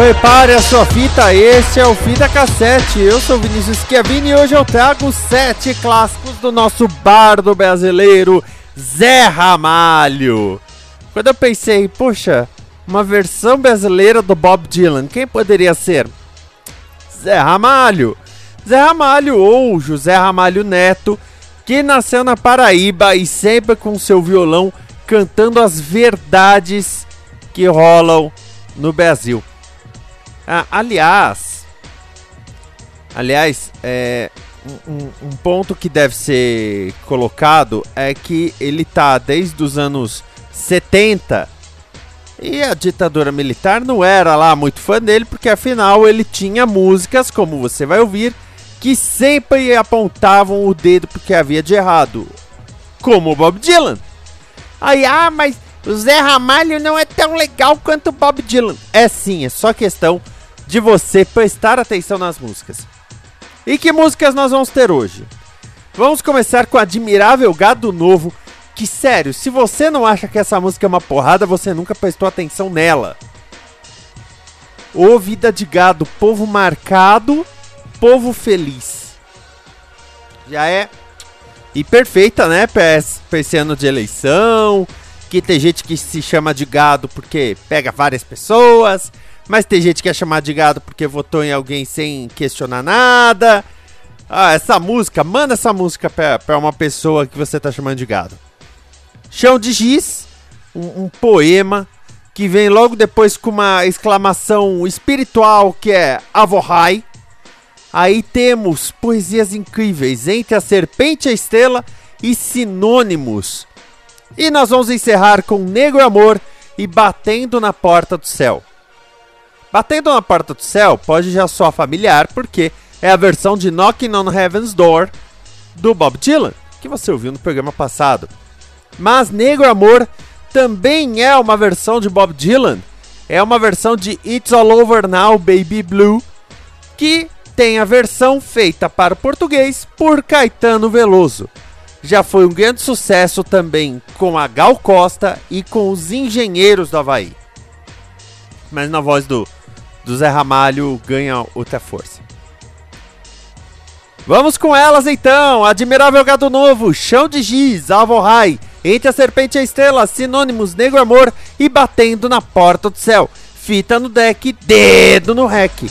Prepare a sua fita, este é o Fita Cassete. Eu sou Vinícius Schiavini e hoje eu trago sete clássicos do nosso bardo brasileiro, Zé Ramalho. Quando eu pensei, poxa, uma versão brasileira do Bob Dylan, quem poderia ser? Zé Ramalho. Zé Ramalho ou José Ramalho Neto, que nasceu na Paraíba e sempre com seu violão cantando as verdades que rolam no Brasil. Ah, aliás, aliás, é, um, um, ponto que deve ser colocado é que ele tá desde os anos 70 e a ditadura militar não era lá muito fã dele, porque afinal ele tinha músicas, como você vai ouvir, que sempre apontavam o dedo porque havia de errado, como o Bob Dylan. Aí, ah, mas o Zé Ramalho não é tão legal quanto o Bob Dylan. É sim, é só questão de você prestar atenção nas músicas. E que músicas nós vamos ter hoje? Vamos começar com Admirável Gado Novo, que sério, se você não acha que essa música é uma porrada, você nunca prestou atenção nela. Ô Vida de Gado, povo marcado, povo feliz. Já é. E perfeita, né, pra esse ano de eleição. Que tem gente que se chama de gado porque pega várias pessoas. Mas tem gente que é chamado de gado porque votou em alguém sem questionar nada. Ah, essa música, manda essa música pra, pra uma pessoa que você tá chamando de gado. Chão de Giz, um, um poema que vem logo depois com uma exclamação espiritual que é Avohai. Aí temos poesias incríveis entre a serpente e a estrela e sinônimos. E nós vamos encerrar com Negro Amor e Batendo na Porta do Céu. Batendo na porta do céu pode já soar familiar, porque é a versão de Knocking on Heaven's Door do Bob Dylan, que você ouviu no programa passado. Mas Negro Amor também é uma versão de Bob Dylan. É uma versão de It's All Over Now Baby Blue, que tem a versão feita para o português por Caetano Veloso. Já foi um grande sucesso também com a Gal Costa e com os Engenheiros do Havaí. Mas na voz do do Zé Ramalho ganha outra força. Vamos com elas então! Admirável Gado Novo, Chão de Giz, Alvo Rai, Entre a Serpente e a Estrela, Sinônimos, Negro Amor e Batendo na Porta do Céu. Fita no deck, dedo no rec.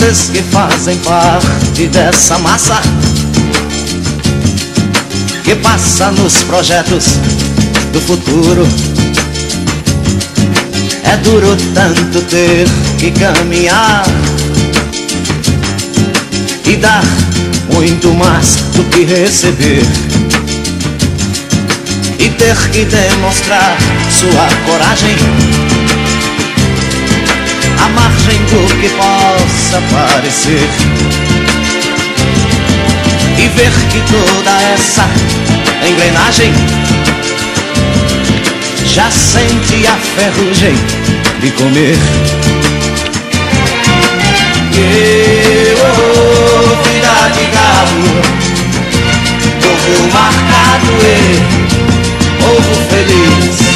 Vocês que fazem parte dessa massa Que passa nos projetos do futuro. É duro tanto ter que caminhar E dar muito mais do que receber E ter que demonstrar sua coragem tudo que possa parecer. E ver que toda essa engrenagem já sente a ferrugem de comer. E, oh, vida de galo, povo marcado e povo feliz.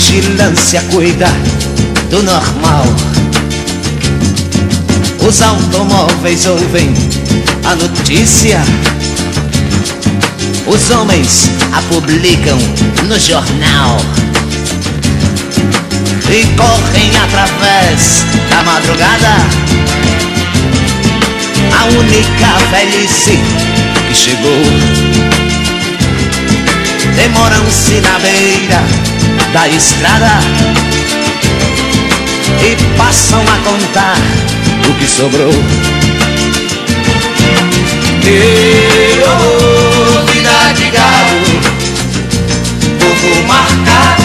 Vigilância cuida do normal. Os automóveis ouvem a notícia. Os homens a publicam no jornal. E correm através da madrugada. A única velhice que chegou. Demoram-se na beira da estrada e passam a contar o que sobrou. E oh, vida de gado, povo marcado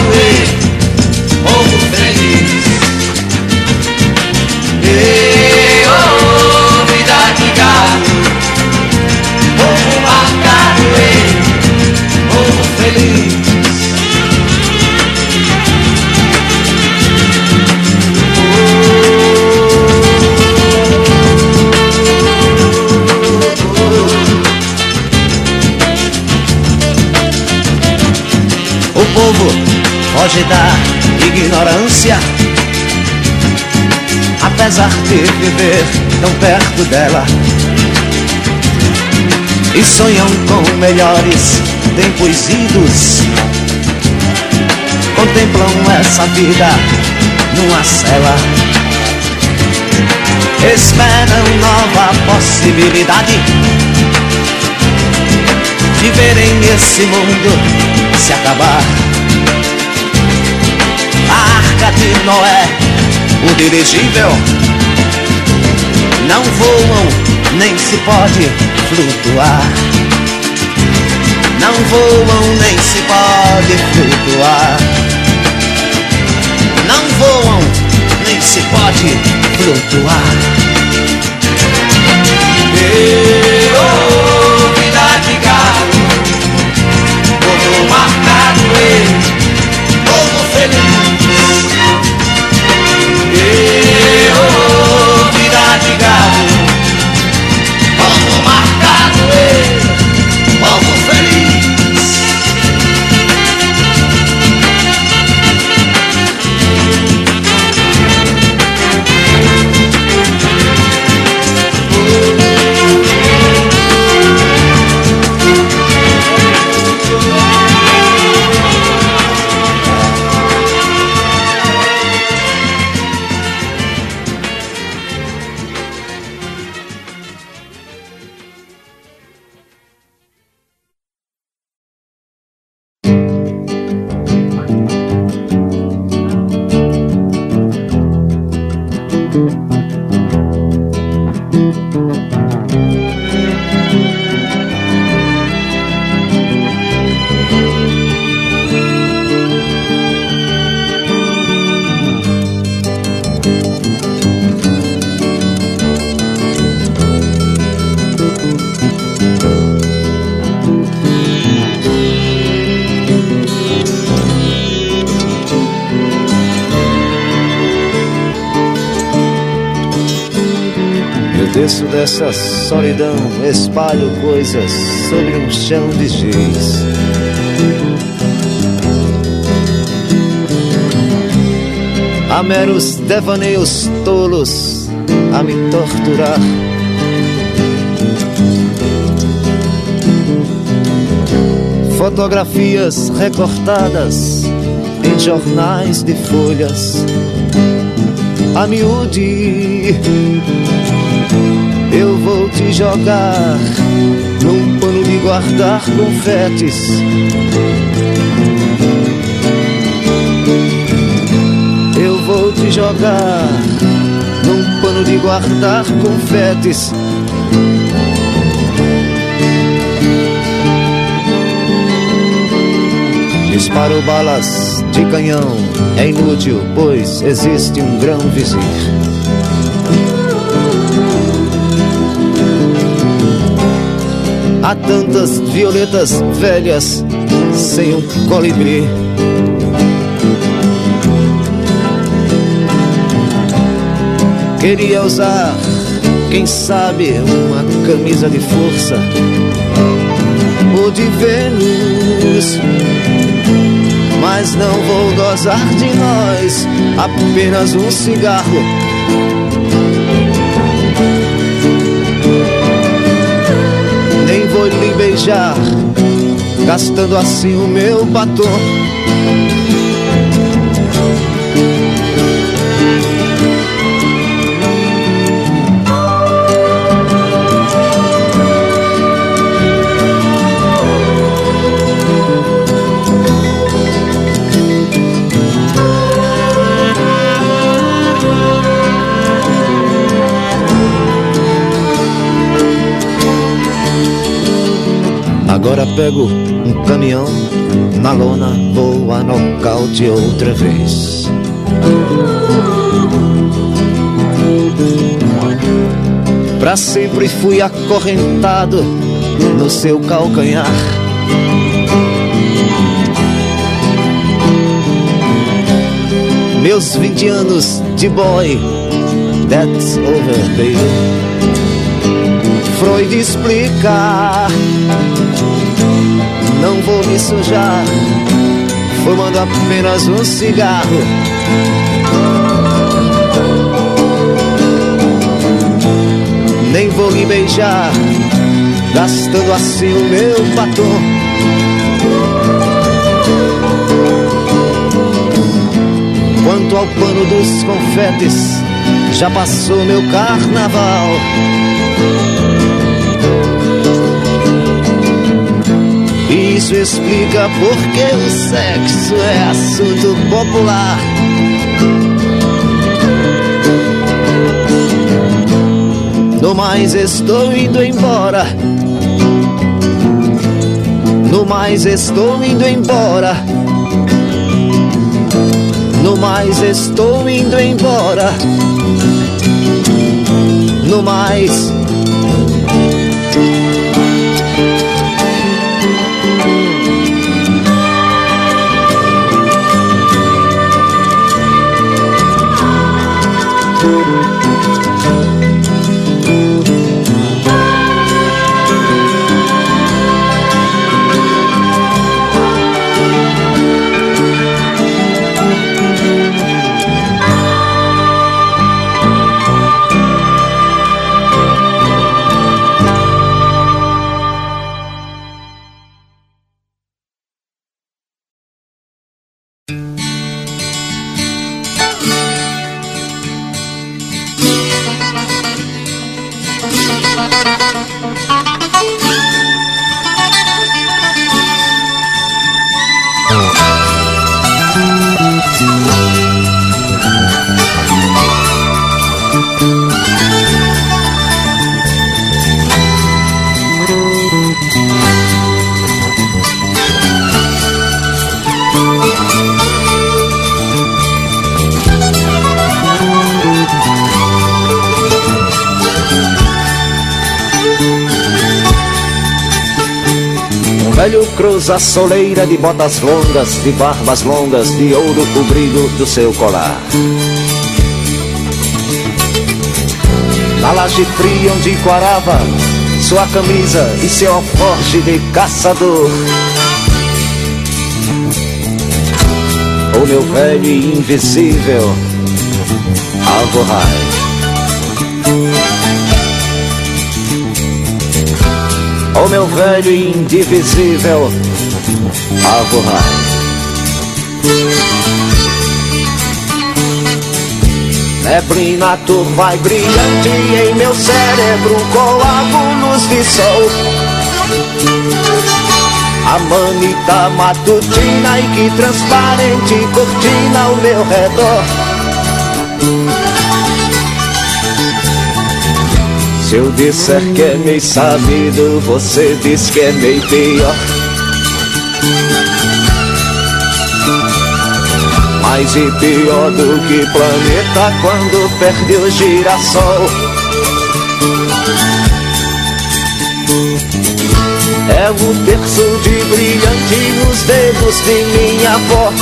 ignorância Apesar de viver tão perto dela. E sonham com melhores tempos idos. Contemplam essa vida numa cela. Esperam nova possibilidade de verem esse mundo se acabar. Arca de Noé, o dirigível, não voam, nem se pode flutuar. Não voam, nem se pode flutuar. Não voam, nem se pode flutuar. E, dessa solidão, espalho coisas sobre um chão de giz. Há meros devaneios tolos a me torturar. Fotografias recortadas em jornais de folhas a miúde Eu vou te jogar num pano de guardar confetes. Eu vou te jogar num pano de guardar confetes. Disparo balas de canhão, é inútil, pois existe um grão vizir. Há tantas violetas velhas sem um colibri. Queria usar, quem sabe, uma camisa de força ou de Vênus. Mas não vou gozar de nós, apenas um cigarro. Beijar, gastando assim o meu batom. Agora pego um caminhão na lona, vou a nocaute outra vez. Pra sempre fui acorrentado no seu calcanhar. Meus 20 anos de boy, that's over, baby. Freud explicar não vou me sujar, fumando apenas um cigarro. Nem vou lhe beijar, gastando assim o meu batom. Quanto ao pano dos confetes, já passou meu carnaval. Isso explica porque o sexo é assunto popular. No mais estou indo embora. No mais estou indo embora. No mais estou indo embora. No mais a soleira de botas longas, de barbas longas, de ouro o brilho do seu colar. Na laje fria onde quarava sua camisa e seu alforje de caçador. O meu velho e invisível Alvorrai. O meu velho e indivisível Alvorrai. Neblina turva e brilhante em meu cérebro luz de sol. A manita matutina e que transparente cortina ao meu redor. Se eu disser que é meio sabido, você diz que é meio pior Mais e pior do que planeta quando perde o girassol. É o terço de brilhante nos dedos de minha avó.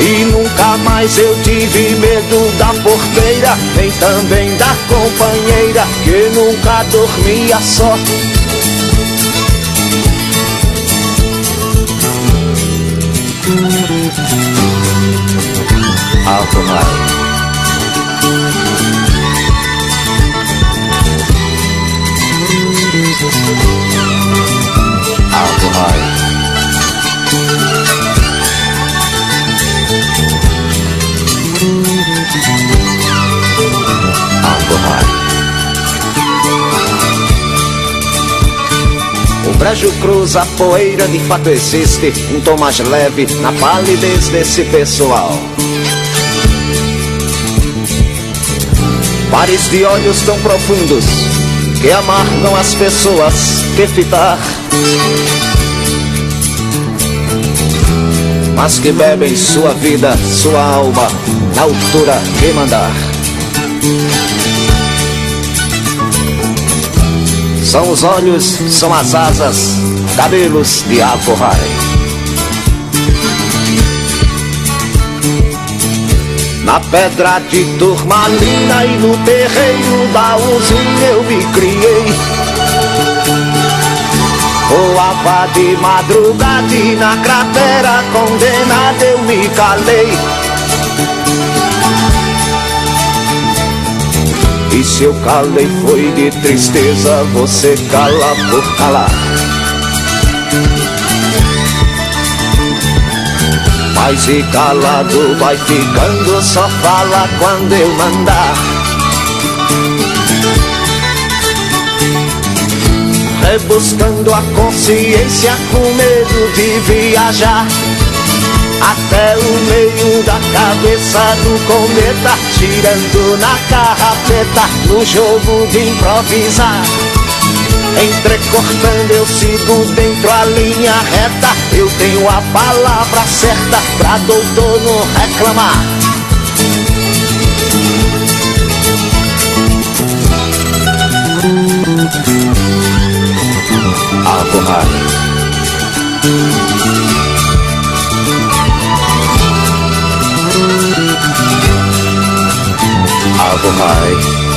E nunca mais eu tive medo da porteira, nem também da companheira, que nunca dormia só. Alto mar. Alto mar. Alto mar. O brejo cruza a poeira, de fato existe um tom mais leve na palidez desse pessoal. Pares de olhos tão profundos que amargam as pessoas que fitar. Mas que bebem sua vida, sua alma, na altura que mandar. São os olhos, são as asas, cabelos de Aporrai. Na pedra de turmalina e no terreiro da usina eu me criei. Voava de madrugada e na cratera condenada eu me calei. E se eu calei foi de tristeza, você cala por calar Mas e calado vai ficando, só fala quando eu mandar. Rebuscando a consciência com medo de viajar. Até o meio da cabeça do cometa, tirando na carrapeta, no jogo de improvisar. Entrecortando eu sigo dentro a linha reta. Eu tenho a palavra certa pra doutor não reclamar. Alcorrai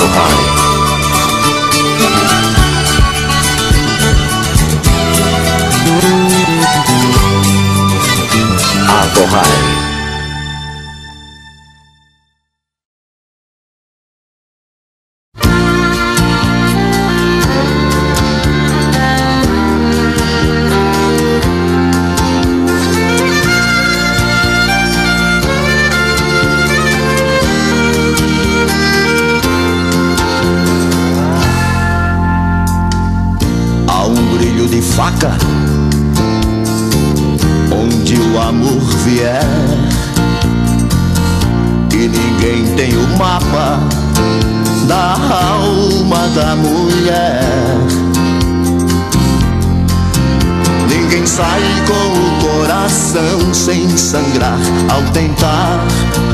provide. Alcohol. faca. Onde o amor vier, e ninguém tem o mapa da alma da mulher. Ninguém sai com o coração sem sangrar ao tentar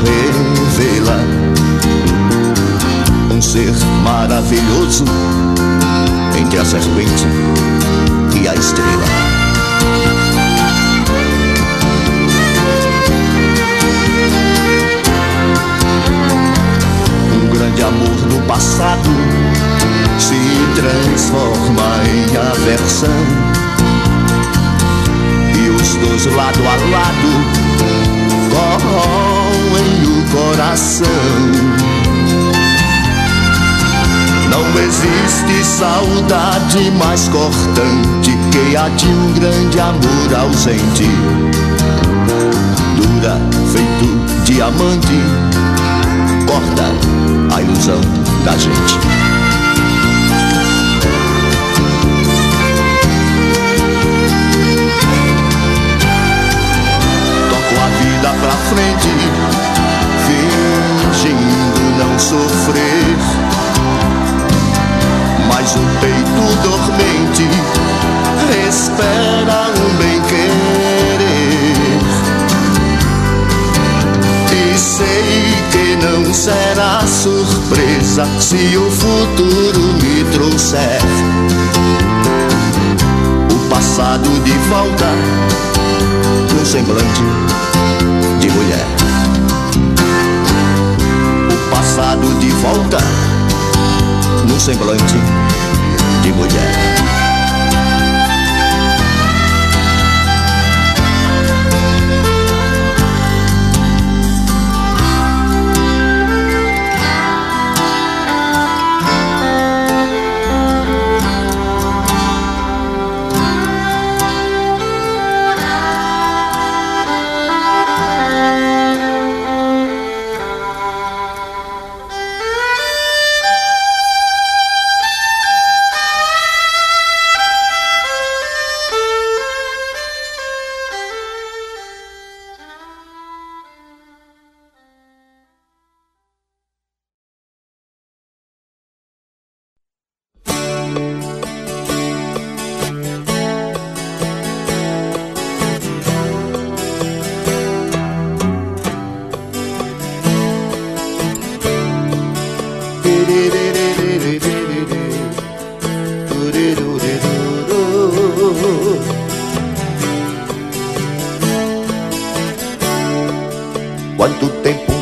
revê-la. Um ser maravilhoso entre a serpente nosso lado a lado corroem o coração. Não existe saudade mais cortante que a de um grande amor ausente. Dura feito diamante, corta a ilusão da gente. Frente, fingindo não sofrer. Mas o peito dormente espera um bem querer. E sei que não será surpresa se o futuro me trouxer o passado de volta no semblante mulher. O passado de volta no semblante de mulher.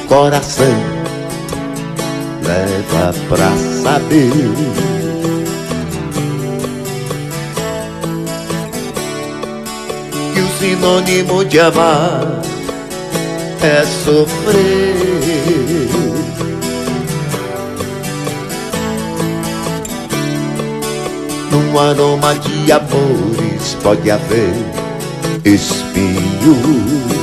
Coração leva pra saber? Que o sinônimo de amar é sofrer. Num aroma de amores pode haver espinho.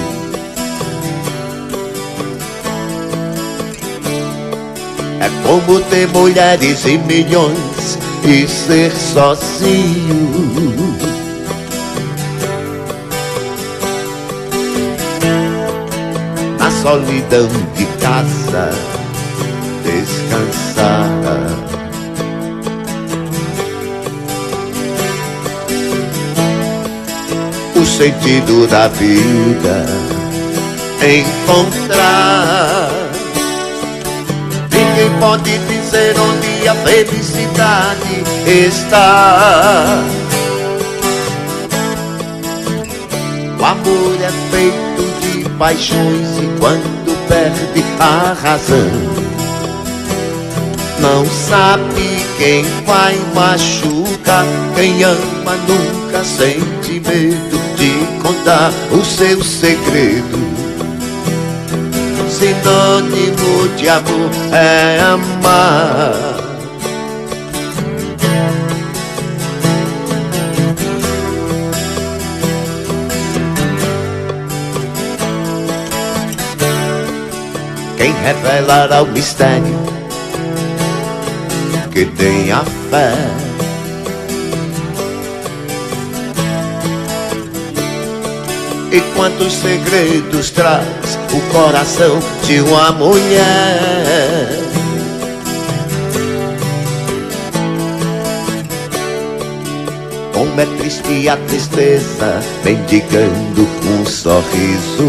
Como ter mulheres e milhões e ser sozinho. Na solidão de casa, descansar. O sentido da vida encontrar. Ninguém pode dizer onde a felicidade está. O amor é feito de paixões e quando perde a razão, não sabe quem vai machucar. Quem ama nunca sente medo de contar o seu segredo de amor é amar. Quem revelará o mistério que tem a fé? E quantos segredos traz o coração de uma mulher? Como é triste a tristeza mendigando um sorriso.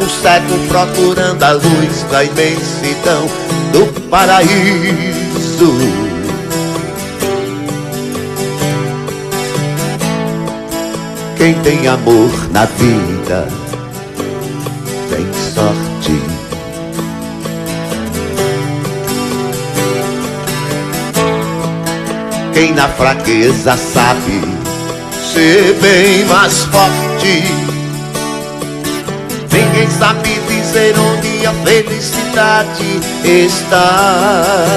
Um cego procurando a luz da imensidão do paraíso. Quem tem amor na vida tem sorte. Quem na fraqueza sabe ser bem mais forte. Ninguém sabe dizer onde a felicidade está.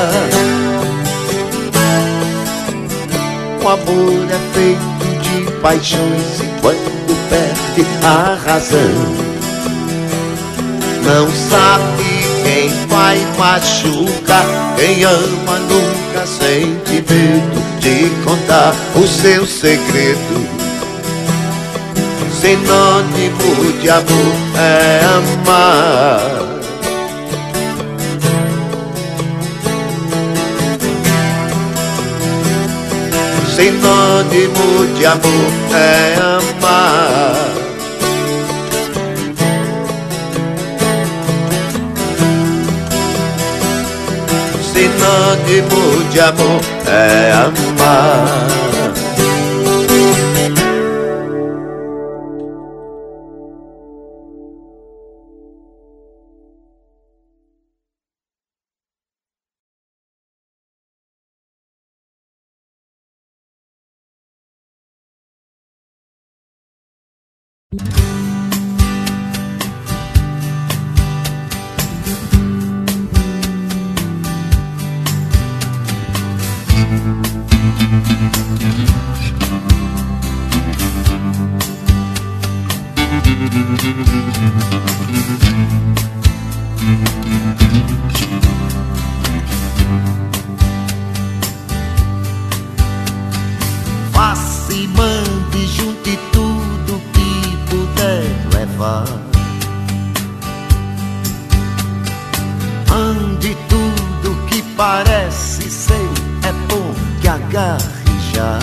O amor é feito de paixões e quando perde a razão não sabe quem vai machucar. Quem ama nunca sente medo de contar o seu segredo. Sinônimo de amor é Sinônimo de amor é amar. sinônimo de amor é amar. Faça e mande, junte tudo que puder levar. Ande tudo que parece ser, é bom que agarre já.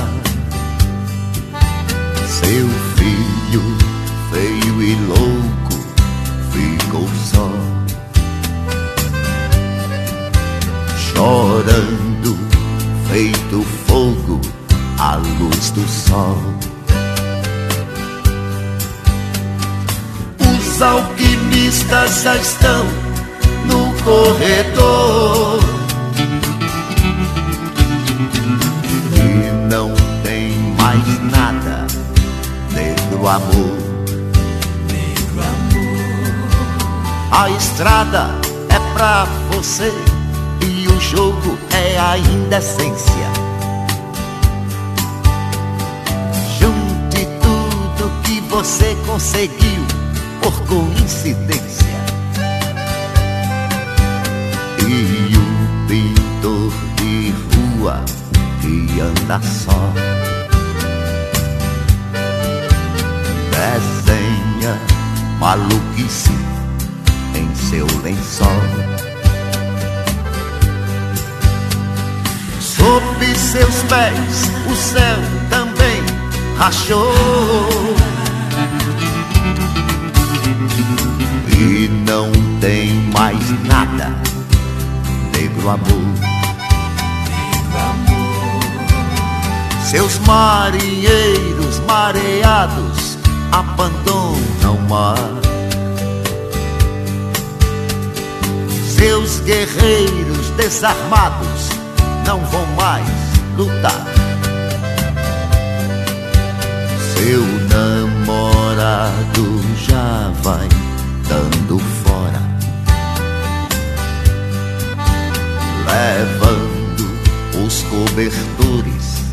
Seu filho, feio e louco, ficou só. Chorando, feito fogo à luz do sol. Os alquimistas já estão no corredor. E não tem mais nada, negro amor. Amor. A estrada é pra você e o jogo é a indecência. Você conseguiu por coincidência. E o pintor de rua que anda só desenha maluquice em seu lençol. Sob seus pés o céu também rachou. Não tem mais nada, negro amor. Seus marinheiros mareados abandonam o mar. Seus guerreiros desarmados não vão mais lutar. Seu namorado já vai dando fora, levando os cobertores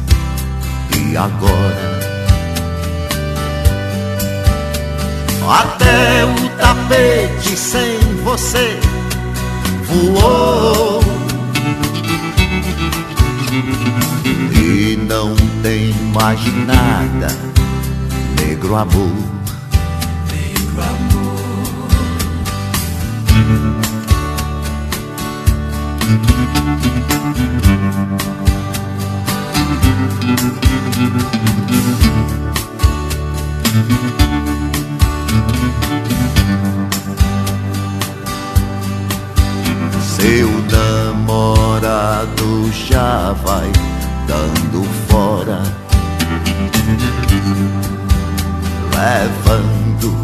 e agora. Até o tapete sem você voou. E não tem mais nada, negro amor. Seu namorado já vai dando fora, levando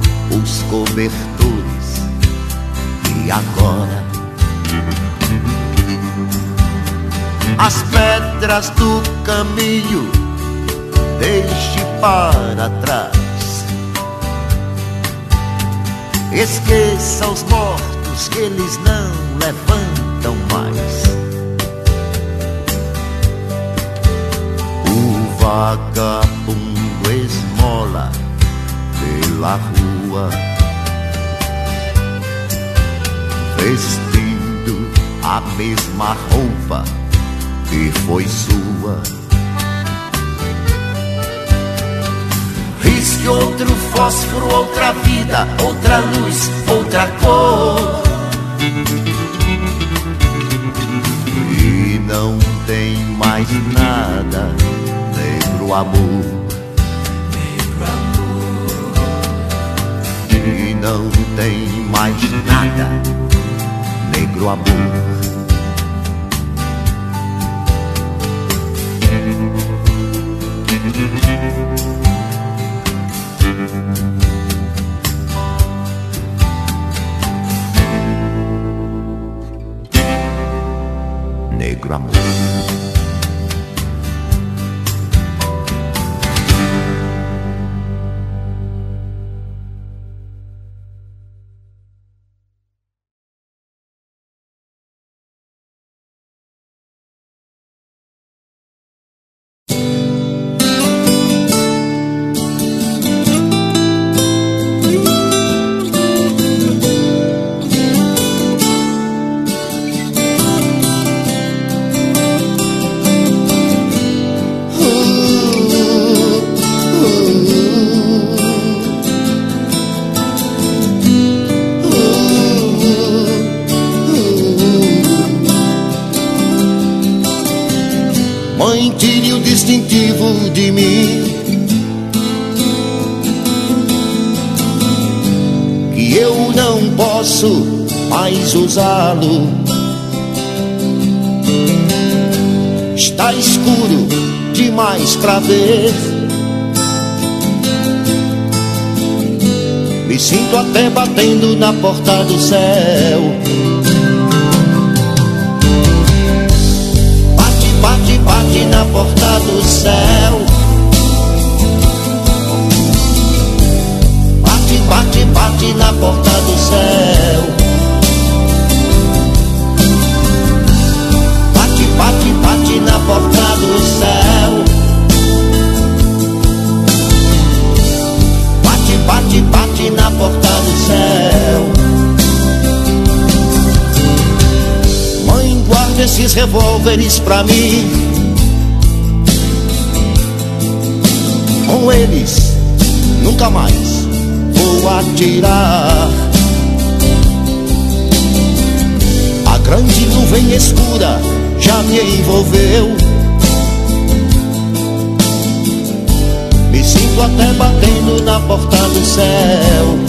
os cobertores. E agora? As pedras do caminho deixe para trás. Esqueça os mortos que eles não levantam mais. O vagabundo esmola pela rua, vestindo a mesma roupa que foi sua. Risque outro fósforo, outra vida, outra luz, outra cor. E não tem mais nada, negro amor. E não tem mais nada, negro amor. Negro Está escuro demais pra ver. Me sinto até batendo na porta do céu. Bate, bate, bate na porta do céu. Bate, bate, bate na porta do céu. Bate, na porta do céu. Bate, bate, bate na porta do céu. Mãe, guarda esses revólveres pra mim. Com eles, nunca mais vou atirar. Grande nuvem escura já me envolveu. Me sinto até batendo na porta do céu.